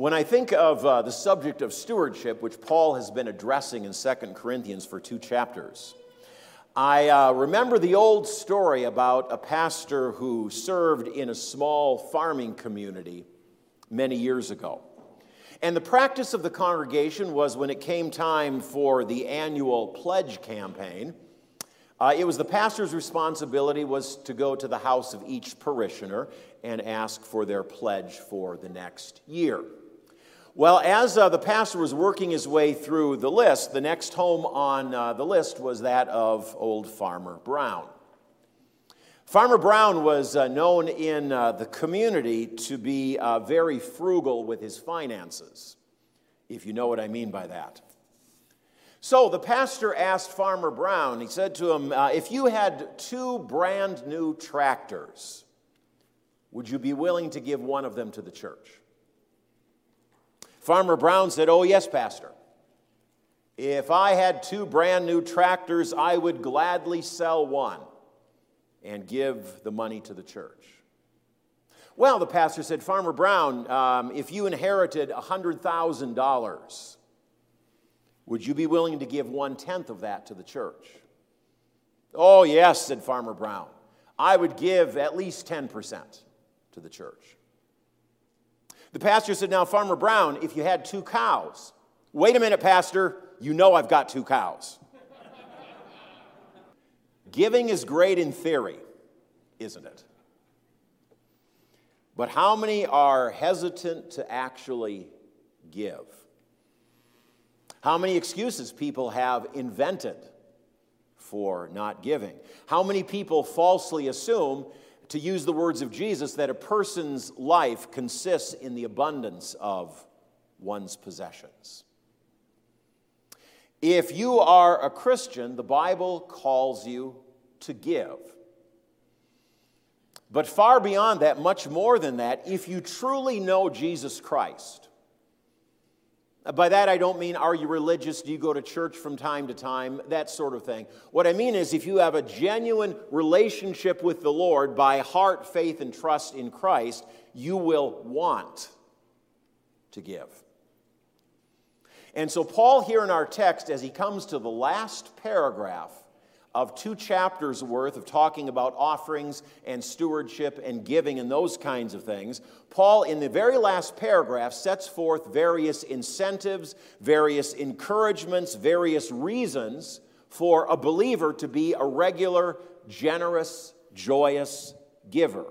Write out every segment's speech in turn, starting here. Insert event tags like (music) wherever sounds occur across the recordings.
When I think of uh, the subject of stewardship, which Paul has been addressing in 2 Corinthians for two chapters, I uh, remember the old story about a pastor who served in a small farming community many years ago. And the practice of the congregation was when it came time for the annual pledge campaign, uh, it was the pastor's responsibility was to go to the house of each parishioner and ask for their pledge for the next year. Well, as uh, the pastor was working his way through the list, the next home on uh, the list was that of old Farmer Brown. Farmer Brown was uh, known in uh, the community to be uh, very frugal with his finances, if you know what I mean by that. So the pastor asked Farmer Brown, he said to him, uh, If you had two brand new tractors, would you be willing to give one of them to the church? Farmer Brown said, Oh, yes, Pastor. If I had two brand new tractors, I would gladly sell one and give the money to the church. Well, the pastor said, Farmer Brown, um, if you inherited $100,000, would you be willing to give one tenth of that to the church? Oh, yes, said Farmer Brown. I would give at least 10% to the church. The pastor said, Now, Farmer Brown, if you had two cows, wait a minute, Pastor, you know I've got two cows. Giving is great in theory, isn't it? But how many are hesitant to actually give? How many excuses people have invented for not giving? How many people falsely assume to use the words of Jesus, that a person's life consists in the abundance of one's possessions. If you are a Christian, the Bible calls you to give. But far beyond that, much more than that, if you truly know Jesus Christ, Uh, by that, I don't mean are you religious? Do you go to church from time to time? That sort of thing. What I mean is if you have a genuine relationship with the Lord by heart, faith, and trust in Christ, you will want to give. And so, Paul, here in our text, as he comes to the last paragraph, of two chapters worth of talking about offerings and stewardship and giving and those kinds of things, Paul, in the very last paragraph, sets forth various incentives, various encouragements, various reasons for a believer to be a regular, generous, joyous giver.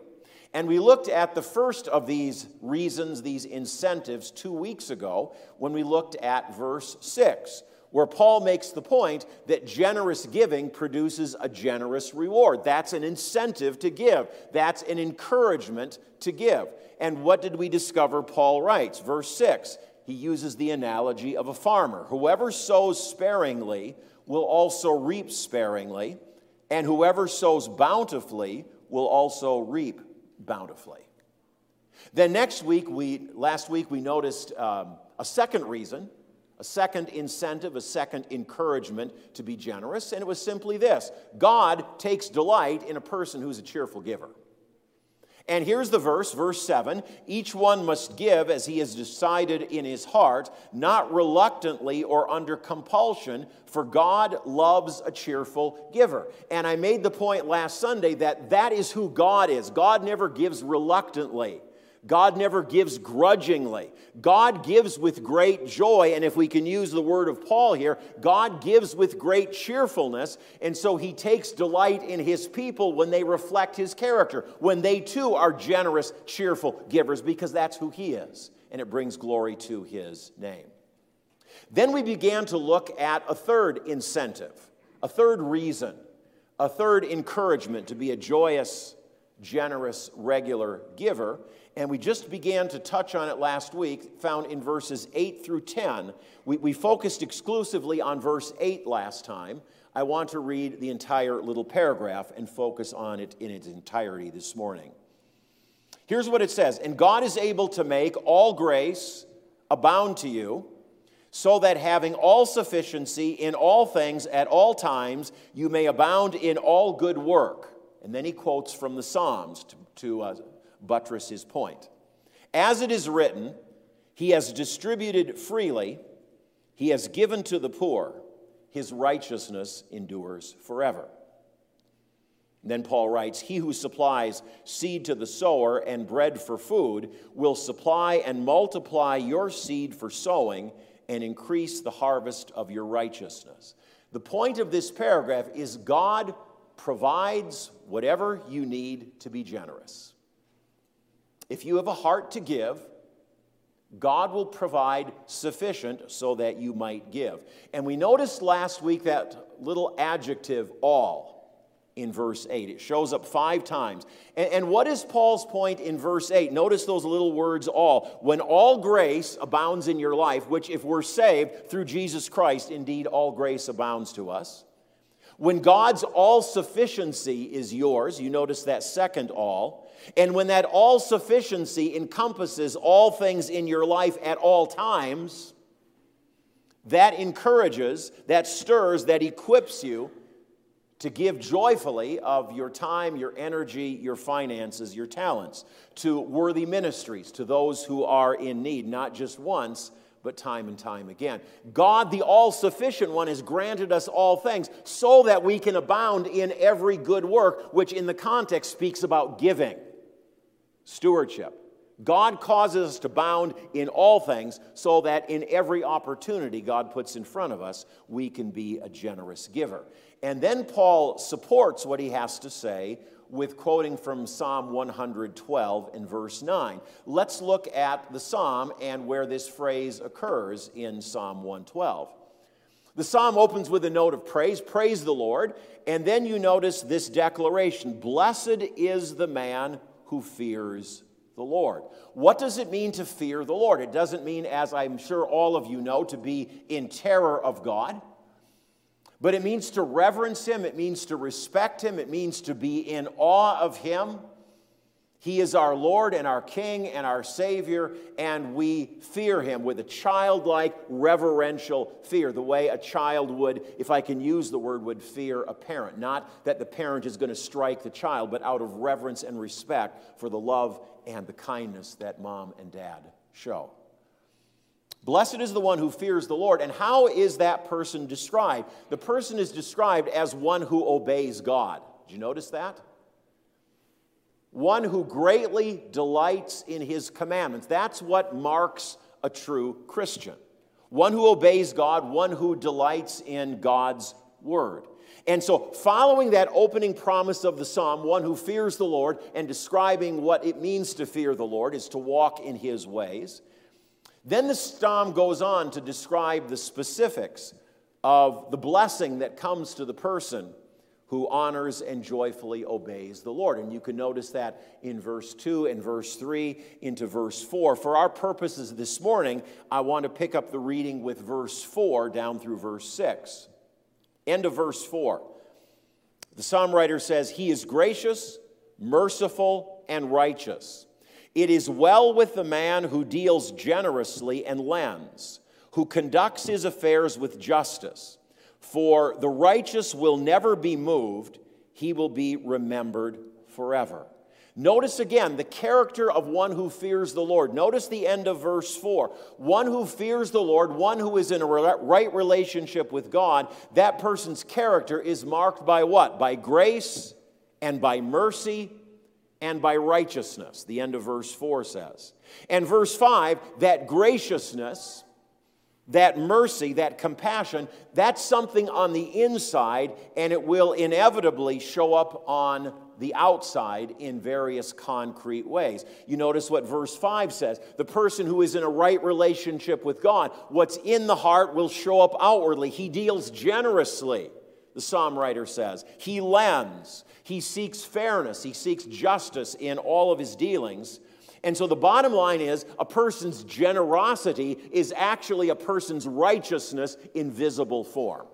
And we looked at the first of these reasons, these incentives, two weeks ago when we looked at verse 6 where Paul makes the point that generous giving produces a generous reward. That's an incentive to give, that's an encouragement to give. And what did we discover Paul writes? Verse 6 he uses the analogy of a farmer. Whoever sows sparingly will also reap sparingly, and whoever sows bountifully will also reap bountifully. Then next week, we, last week, we noticed um, a second reason a second incentive, a second encouragement to be generous, and it was simply this God takes delight in a person who's a cheerful giver. And here's the verse, verse 7 each one must give as he has decided in his heart, not reluctantly or under compulsion, for God loves a cheerful giver. And I made the point last Sunday that that is who God is. God never gives reluctantly. God never gives grudgingly. God gives with great joy. And if we can use the word of Paul here, God gives with great cheerfulness. And so he takes delight in his people when they reflect his character, when they too are generous, cheerful givers, because that's who he is. And it brings glory to his name. Then we began to look at a third incentive, a third reason, a third encouragement to be a joyous, generous, regular giver and we just began to touch on it last week, found in verses 8 through 10. We, we focused exclusively on verse 8 last time. I want to read the entire little paragraph and focus on it in its entirety this morning. Here's what it says And God is able to make all grace abound to you, so that having all sufficiency in all things at all times, you may abound in all good work. And then he quotes from the Psalms to, to uh, buttress his point. As it is written, He has distributed freely, he has given to the poor, his righteousness endures forever. then Paul writes, He who supplies seed to the sower and bread for food will supply and multiply your seed for sowing and increase the harvest of your righteousness. The point of this paragraph is God provides whatever you need to be generous. If you have a heart to give, God will provide sufficient so that you might give. And we noticed last week that little adjective, all, in verse 8. It shows up five times. And, and, what is Paul's point in verse 8? Notice those little words, all. When all grace abounds in your life, which, if we're saved through Jesus Christ, indeed all grace abounds to us. When God's all sufficiency is yours, you notice that second all. And when that all sufficiency encompasses all things in your life at all times, that encourages, that stirs, that equips you to give joyfully of your time, your energy, your finances, your talents to worthy ministries, to those who are in need, not just once, but time and time again. God, the all sufficient one, has granted us all things so that we can abound in every good work, which in the context speaks about giving, stewardship. God causes us to abound in all things so that in every opportunity God puts in front of us, we can be a generous giver. And then Paul supports what he has to say with quoting from Psalm 112 in verse 9. Let's look at the psalm and where this phrase occurs in Psalm 112. The psalm opens with a note of praise, praise the Lord, and then you notice this declaration Blessed is the man who fears the Lord. What does it mean to fear the Lord? It doesn't mean, as I'm sure all of you know, to be in terror of God. But it means to reverence him, it means to respect him, it means to be in awe of him. He is our Lord and our King and our Savior, and we fear Him with a childlike, reverential fear, the way a child would, if I can use the word, would fear a parent. Not that the parent is going to strike the child, but out of reverence and respect for the love and the kindness that mom and dad show. Blessed is the one who fears the Lord. And how is that person described? The person is described as one who obeys God. Did you notice that? One who greatly delights in his commandments. That's what marks a true Christian. One who obeys God, one who delights in God's word. And so, following that opening promise of the psalm, one who fears the Lord and describing what it means to fear the Lord is to walk in his ways. Then the psalm goes on to describe the specifics of the blessing that comes to the person who honors and joyfully obeys the Lord. And you can notice that in verse 2 and verse 3 into verse 4. For our purposes this morning, I want to pick up the reading with verse 4 down through verse 6. End of verse 4. The psalm writer says, He is gracious, merciful, and righteous it is well with the man who deals generously and lends, who conducts his affairs with justice. For the righteous will never be moved, he will be remembered forever. Notice again the character of one who fears the Lord. Notice the end of verse 4. One who fears the Lord, one who is in a right relationship with God, that person's character is marked by what? By grace and by mercy and by righteousness, the end of verse 4 says. And verse 5, that graciousness, that mercy, that compassion, that's something on the inside, and it will inevitably show up on the outside in various concrete ways. You notice what verse 5 says the person who is in a right relationship with God, what's in the heart will show up outwardly. He deals generously the psalm writer says. He lends, he seeks fairness, he seeks justice in all of his dealings. And so the bottom line is a person's generosity is actually a person's righteousness in visible form.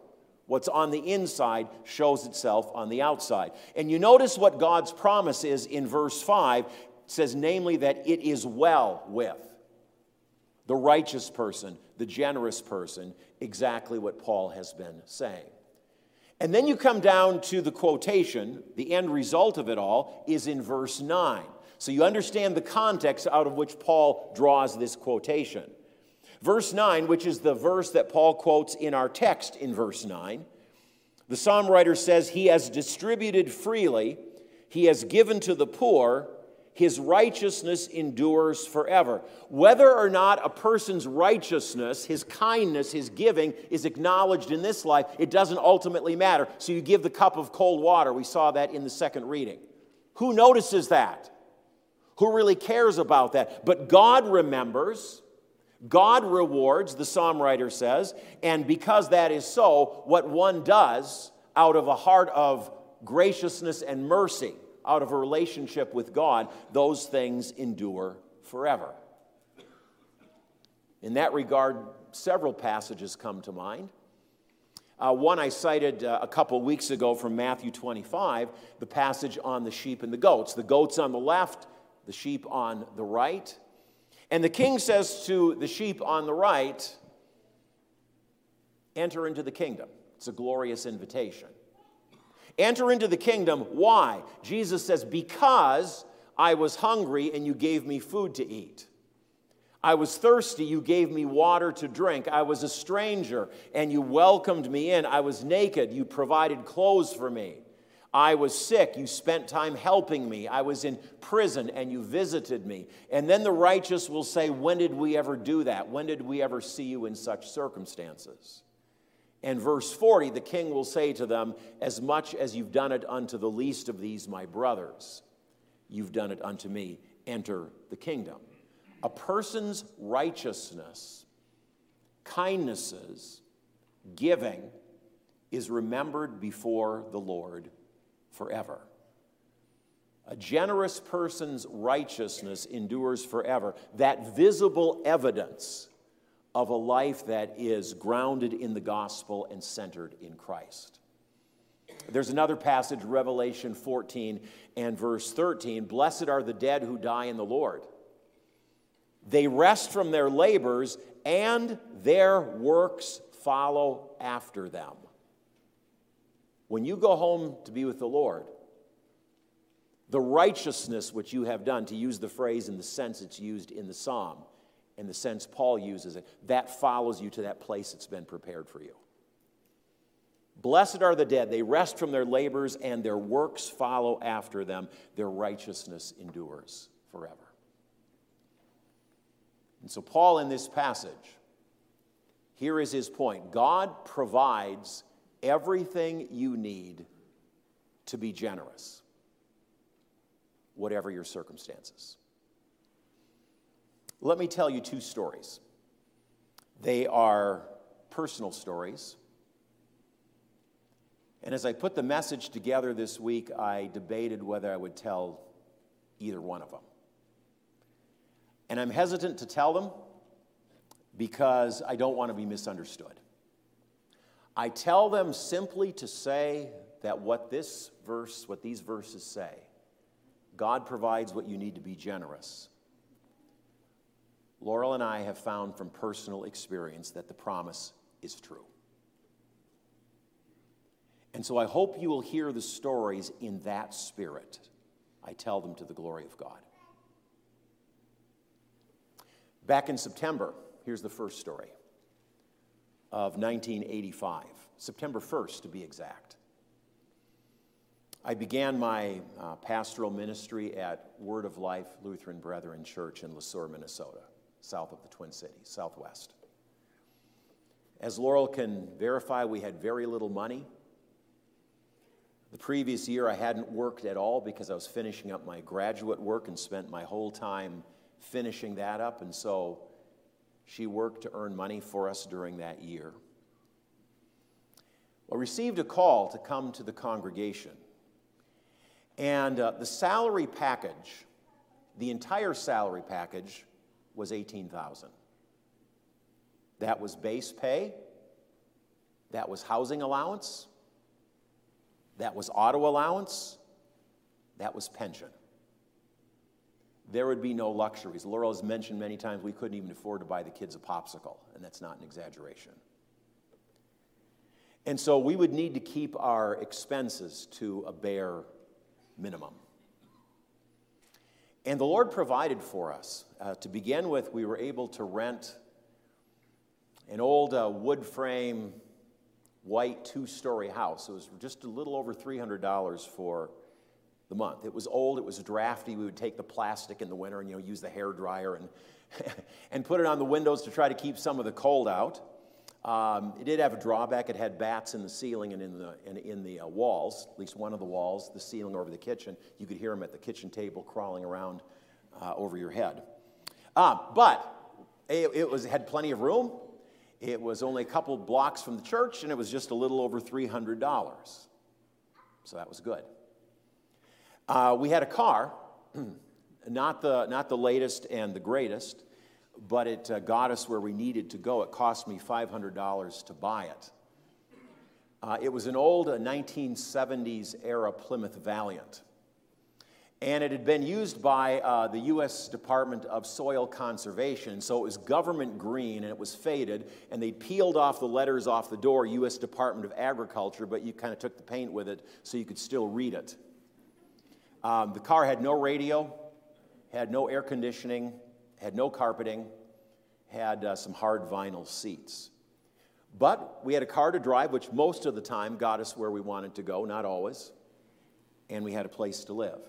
What's on the inside shows itself on the outside. And you notice what God's promise is in verse 5 it says, namely, that it is well with the righteous person, the generous person, exactly what Paul has been saying. And then you come down to the quotation. The end result of it all is in verse 9. So you understand the context out of which Paul draws this quotation. Verse 9, which is the verse that Paul quotes in our text in verse 9, the psalm writer says, He has distributed freely, He has given to the poor, His righteousness endures forever. Whether or not a person's righteousness, his kindness, his giving is acknowledged in this life, it doesn't ultimately matter. So you give the cup of cold water. We saw that in the second reading. Who notices that? Who really cares about that? But God remembers. God rewards, the psalm writer says, and because that is so, what one does out of a heart of graciousness and mercy, out of a relationship with God, those things endure forever. In that regard, several passages come to mind. Uh, one I cited uh, a couple weeks ago from Matthew 25, the passage on the sheep and the goats. The goats on the left, the sheep on the right. And the king says to the sheep on the right, Enter into the kingdom. It's a glorious invitation. Enter into the kingdom. Why? Jesus says, Because I was hungry and you gave me food to eat. I was thirsty, you gave me water to drink. I was a stranger and you welcomed me in. I was naked, you provided clothes for me. I was sick, you spent time helping me. I was in prison, and you visited me. And then the righteous will say, When did we ever do that? When did we ever see you in such circumstances? And verse 40, the king will say to them, As much as you've done it unto the least of these, my brothers, you've done it unto me. Enter the kingdom. A person's righteousness, kindnesses, giving is remembered before the Lord forever. A generous person's righteousness endures forever. That visible evidence of a life that is grounded in the gospel and centered in Christ. There's another passage, Revelation 14 and verse 13. Blessed are the dead who die in the Lord. They rest from their labors, and their works follow after them. When you go home to be with the Lord, the righteousness which you have done, to use the phrase in the sense it's used in the psalm, in the sense Paul uses it, that follows you to that place that's been prepared for you. Blessed are the dead, they rest from their labors, and their works follow after them. Their righteousness endures forever. And so, Paul, in this passage, here is his point God provides everything you need to be generous, whatever your circumstances. Let me tell you two stories. They are personal stories. And as I put the message together this week, I debated whether I would tell either one of them. And I'm hesitant to tell them because I don't want to be misunderstood. I tell them simply to say that what this verse, what these verses say, God provides what you need to be generous. Laurel and I have found from personal experience that the promise is true. And so I hope you will hear the stories in that spirit. I tell them to the glory of God. Back in September, here's the first story of 1985, September 1st to be exact. I began my uh, pastoral ministry at Word of Life Lutheran Brethren Church in Le Sueur, Minnesota, south of the Twin Cities, southwest. As Laurel can verify, we had very little money. The previous year, I hadn't worked at all because I was finishing up my graduate work and spent my whole time finishing that up. And so she worked to earn money for us during that year. Well, received a call to come to the congregation. And uh, the salary package, the entire salary package, was 18000 That was base pay, that was housing allowance, that was auto allowance, that was pension there would be no luxuries. Laurel has mentioned many times we couldn't even afford to buy the kids a popsicle, and that's not an exaggeration. And so we would need to keep our expenses to a bare minimum. And the Lord provided for us. Uh, to begin with, we were able to rent an old uh, wood frame, white two story house. It was just a little over $300 for the month. It was old, it was drafty. We would take the plastic in the winter and you know, use the hair dryer and, (laughs) and put it on the windows to try to keep some of the cold out. Um, it did have a drawback. It had bats in the ceiling and in the, in, in the uh, walls, at least one of the walls, the ceiling over the kitchen. You could hear them at the kitchen table crawling around uh, over your head. Uh, but it, it was, had plenty of room. It was only a couple blocks from the church, and it was just a little over $300. So that was good. Uh, we had a car, (clears throat) not the, not the latest and the greatest, but it uh, got us where we needed to go. It cost me $500 to buy it. Uh, it was an old 1970s uh, era Plymouth Valiant. And it had been used by uh, the U.S. Department of Soil Conservation. So it was government green and it was faded. And they peeled off the letters off the door, U.S. Department of Agriculture, but you kind of took the paint with it so you could still read it. Um, the car had no radio, had no air conditioning, had no carpeting, had uh, some hard vinyl seats. But we had a car to drive, which most of the time got us where we wanted to go, not always, and we had a place to live.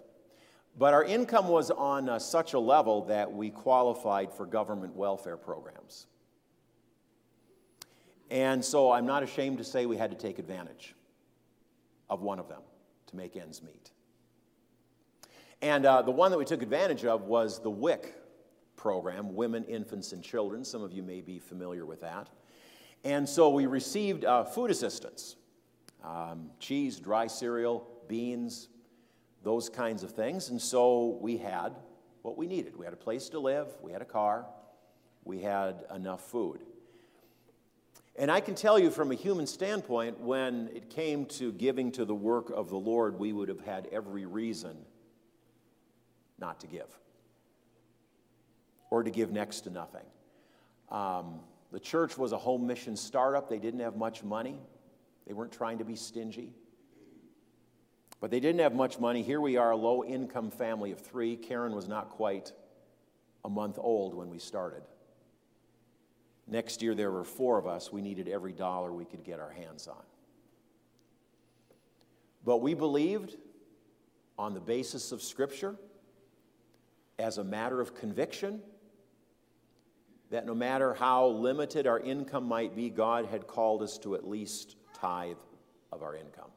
But our income was on uh, such a level that we qualified for government welfare programs. And so I'm not ashamed to say we had to take advantage of one of them to make ends meet. And uh, the one that we took advantage of was the WIC program, Women, Infants, and Children. Some of you may be familiar with that. And so we received uh, food assistance um, cheese, dry cereal, beans, those kinds of things. And so we had what we needed. We had a place to live, we had a car, we had enough food. And I can tell you from a human standpoint, when it came to giving to the work of the Lord, we would have had every reason not to give or to give next to nothing. Um, the church was a home mission startup. They didn't have much money, they weren't trying to be stingy. But they didn't have much money. Here we are, a low income family of three. Karen was not quite a month old when we started. Next year, there were four of us. We needed every dollar we could get our hands on. But we believed on the basis of Scripture, as a matter of conviction, that no matter how limited our income might be, God had called us to at least tithe of our income.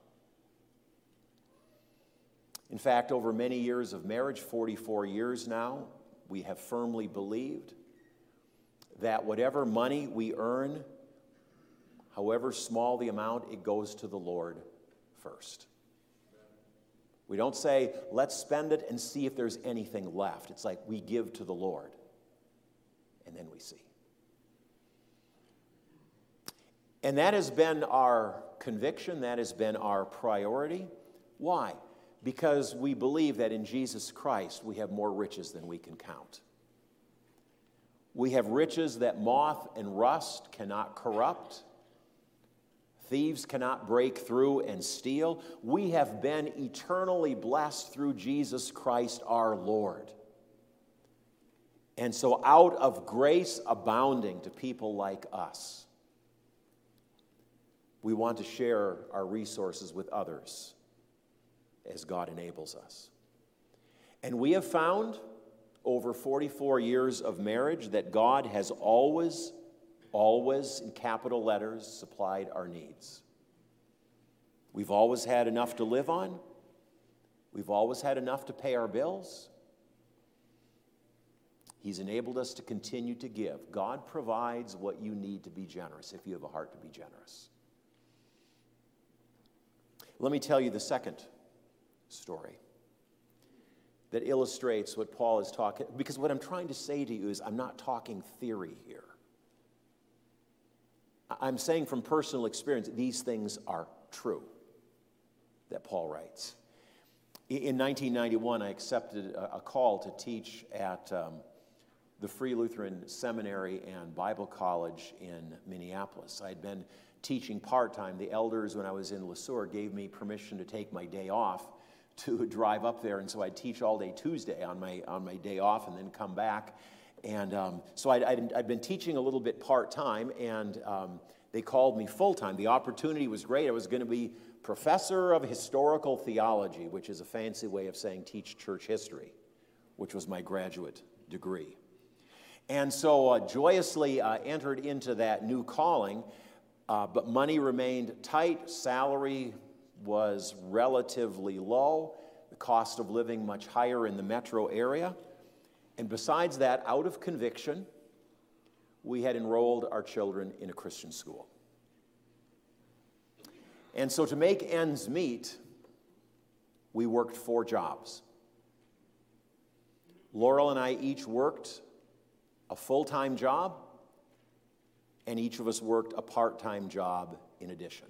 In fact, over many years of marriage, 44 years now, we have firmly believed that whatever money we earn, however small the amount, it goes to the Lord first. We don't say, let's spend it and see if there's anything left. It's like we give to the Lord and then we see. And that has been our conviction, that has been our priority. Why? Because we believe that in Jesus Christ we have more riches than we can count. We have riches that moth and rust cannot corrupt. Thieves cannot break through and steal. We have been eternally blessed through Jesus Christ our Lord. And so, out of grace abounding to people like us, we want to share our resources with others as God enables us. And we have found over 44 years of marriage that God has always, always, in capital letters, supplied our needs. We've always had enough to live on, we've always had enough to pay our bills. He's enabled us to continue to give. God provides what you need to be generous if you have a heart to be generous. Let me tell you the second story that illustrates what Paul is talking because what I'm trying to say to you is I'm not talking theory here. I'm saying from personal experience these things are true that Paul writes. In 1991, I accepted a call to teach at um, the Free Lutheran Seminary and Bible College in Minneapolis. I'd been teaching part time. The elders, when I was in Le Sueur, gave me permission to take my day off (laughs) to drive up there, and so I'd teach all day Tuesday on my, on my day off and then come back. And um, so I'd, I'd, I'd, been teaching a little bit part time, and um, they called me full time. The opportunity was great. I was going to be professor of historical theology, which is a fancy way of saying teach church history, which was my graduate degree. And so uh, joyously uh, entered into that new calling, uh, but money remained tight, salary was relatively low, the cost of living much higher in the metro area. And besides that, out of conviction, we had enrolled our children in a Christian school. And so to make ends meet, we worked four jobs. Laurel and I each worked a full time job, and each of us worked a part time job in addition.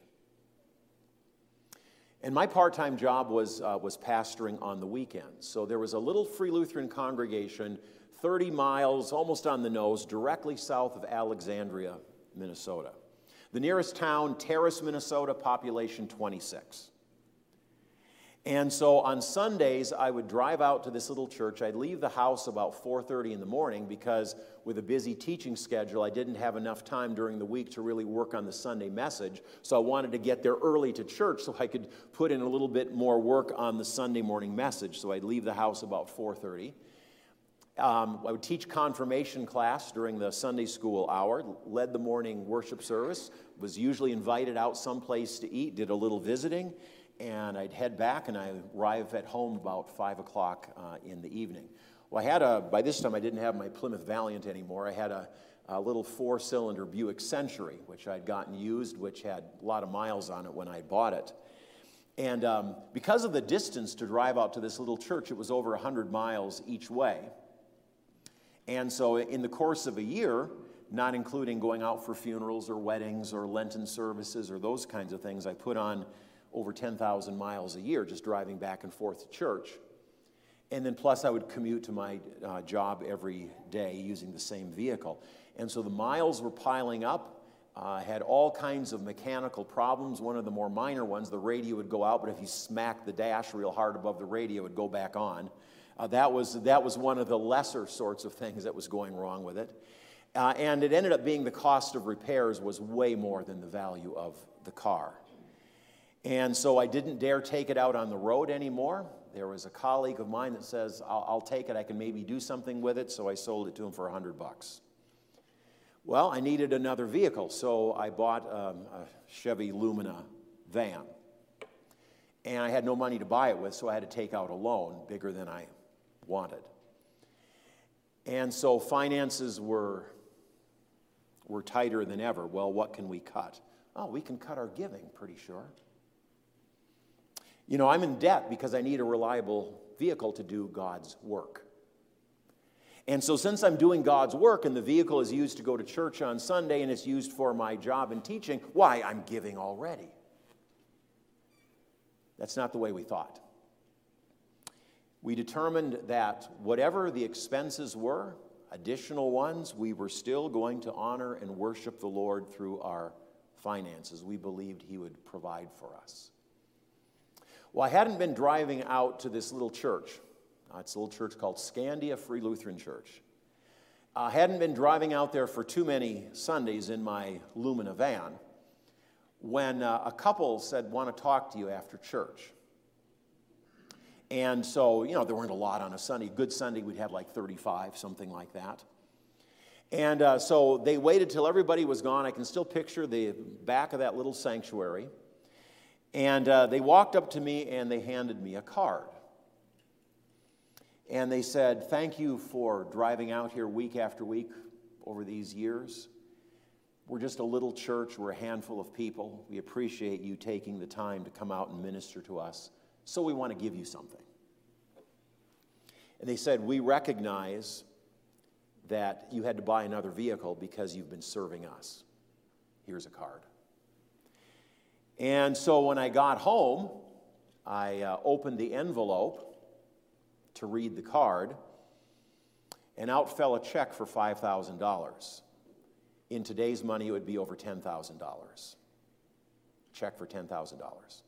And my part time job was, uh, was pastoring on the weekends. So there was a little Free Lutheran congregation 30 miles, almost on the nose, directly south of Alexandria, Minnesota. The nearest town, Terrace, Minnesota, population 26. And so on Sundays, I would drive out to this little church. I'd leave the house about 4:30 in the morning because with a busy teaching schedule, I didn't have enough time during the week to really work on the Sunday message. So I wanted to get there early to church so I could put in a little bit more work on the Sunday morning message. So I'd leave the house about 4:30. Um, I would teach confirmation class during the Sunday school hour, led the morning worship service, was usually invited out someplace to eat, did a little visiting, and I'd head back and I arrive at home about 5 o'clock uh, in the evening. Well, I had a, by this time I didn't have my Plymouth Valiant anymore. I had a, a little four cylinder Buick Century, which I'd gotten used, which had a lot of miles on it when I bought it. And um, because of the distance to drive out to this little church, it was over 100 miles each way. And so, in the course of a year, not including going out for funerals or weddings or Lenten services or those kinds of things, I put on over 10,000 miles a year just driving back and forth to church. And then plus I would commute to my uh, job every day using the same vehicle. And so the miles were piling up. Uh, had all kinds of mechanical problems. One of the more minor ones, the radio would go out, but if you smacked the dash real hard above the radio, it would go back on. Uh, that, was, that was one of the lesser sorts of things that was going wrong with it. Uh, and it ended up being the cost of repairs was way more than the value of the car. And so I didn't dare take it out on the road anymore. There was a colleague of mine that says, I'll, I'll take it, I can maybe do something with it, so I sold it to him for 100 bucks. Well, I needed another vehicle, so I bought um, a Chevy Lumina van. And I had no money to buy it with, so I had to take out a loan bigger than I wanted. And so finances were, were tighter than ever. Well, what can we cut? Oh, we can cut our giving, pretty sure. You know, I'm in debt because I need a reliable vehicle to do God's work. And so, since I'm doing God's work and the vehicle is used to go to church on Sunday and it's used for my job and teaching, why, I'm giving already. That's not the way we thought. We determined that whatever the expenses were, additional ones, we were still going to honor and worship the Lord through our finances. We believed He would provide for us. Well, I hadn't been driving out to this little church. Uh, it's a little church called Scandia Free Lutheran Church. I hadn't been driving out there for too many Sundays in my Lumina van when uh, a couple said, Want to talk to you after church. And so, you know, there weren't a lot on a Sunday. Good Sunday, we'd have like 35, something like that. And uh, so they waited till everybody was gone. I can still picture the back of that little sanctuary. And uh, they walked up to me and they handed me a card. And they said, Thank you for driving out here week after week over these years. We're just a little church, we're a handful of people. We appreciate you taking the time to come out and minister to us. So we want to give you something. And they said, We recognize that you had to buy another vehicle because you've been serving us. Here's a card. And so when I got home, I uh, opened the envelope to read the card, and out fell a check for $5,000. In today's money, it would be over $10,000. Check for $10,000.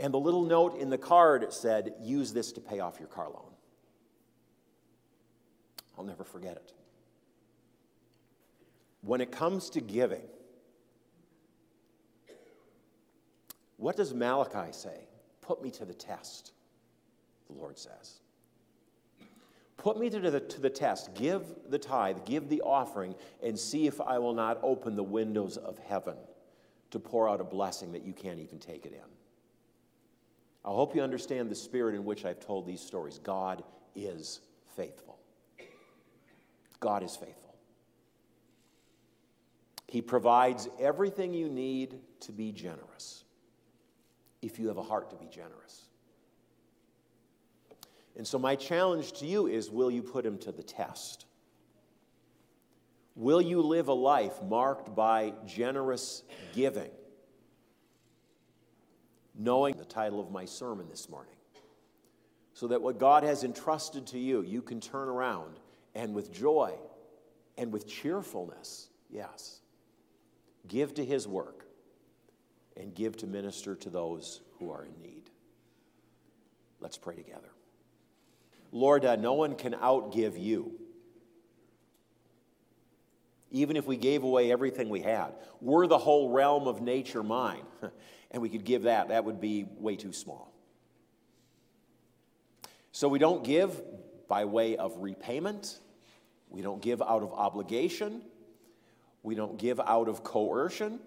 And the little note in the card said, use this to pay off your car loan. I'll never forget it. When it comes to giving, what does Malachi say? Put me to the test, the Lord says. Put me to the, to the test. Give the tithe, give the offering, and see if I will not open the windows of heaven to pour out a blessing that you can't even take it in. I hope you understand the spirit in which I've told these stories. God is faithful. God is faithful. He provides everything you need to be generous if you have a heart to be generous. And so, my challenge to you is will you put him to the test? Will you live a life marked by generous giving? Knowing the title of my sermon this morning. So that what God has entrusted to you, you can turn around and with joy and with cheerfulness, yes, give to His work and give to minister to those who are in need. Let's pray together. Lord, uh, no one can outgive you. Even if we gave away everything we had, were the whole realm of nature mine, (laughs) and we could give that, that would be way too small. So we don't give by way of repayment, we don't give out of obligation, we don't give out of coercion.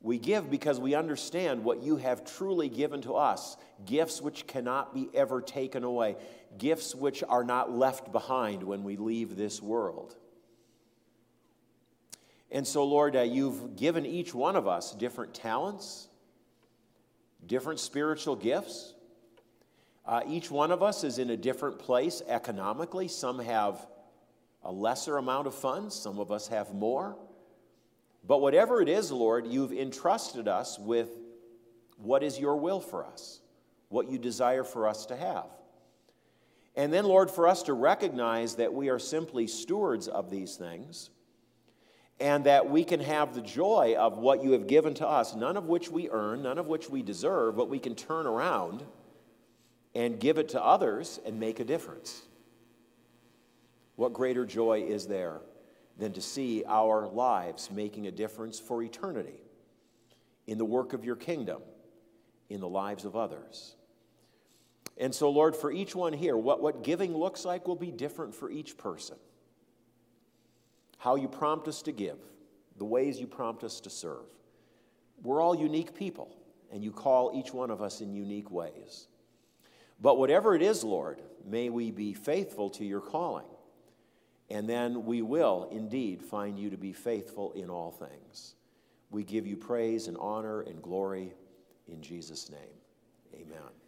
We give because we understand what you have truly given to us gifts which cannot be ever taken away, gifts which are not left behind when we leave this world. And so, Lord, uh, you've given each one of us different talents, different spiritual gifts. Uh, each one of us is in a different place economically. Some have a lesser amount of funds, some of us have more. But whatever it is, Lord, you've entrusted us with what is your will for us, what you desire for us to have. And then, Lord, for us to recognize that we are simply stewards of these things and that we can have the joy of what you have given to us, none of which we earn, none of which we deserve, but we can turn around and give it to others and make a difference. What greater joy is there than to see our lives making a difference for eternity in the work of your kingdom, in the lives of others. And so, Lord, for each one here, what, what giving looks like will be different for each person. How you prompt us to give, the ways you prompt us to serve. We're all unique people, and you call each one of us in unique ways. But whatever it is, Lord, may we be faithful to your calling and then we will indeed find you to be faithful in all things. We give you praise and honor and glory in Jesus' name. Amen.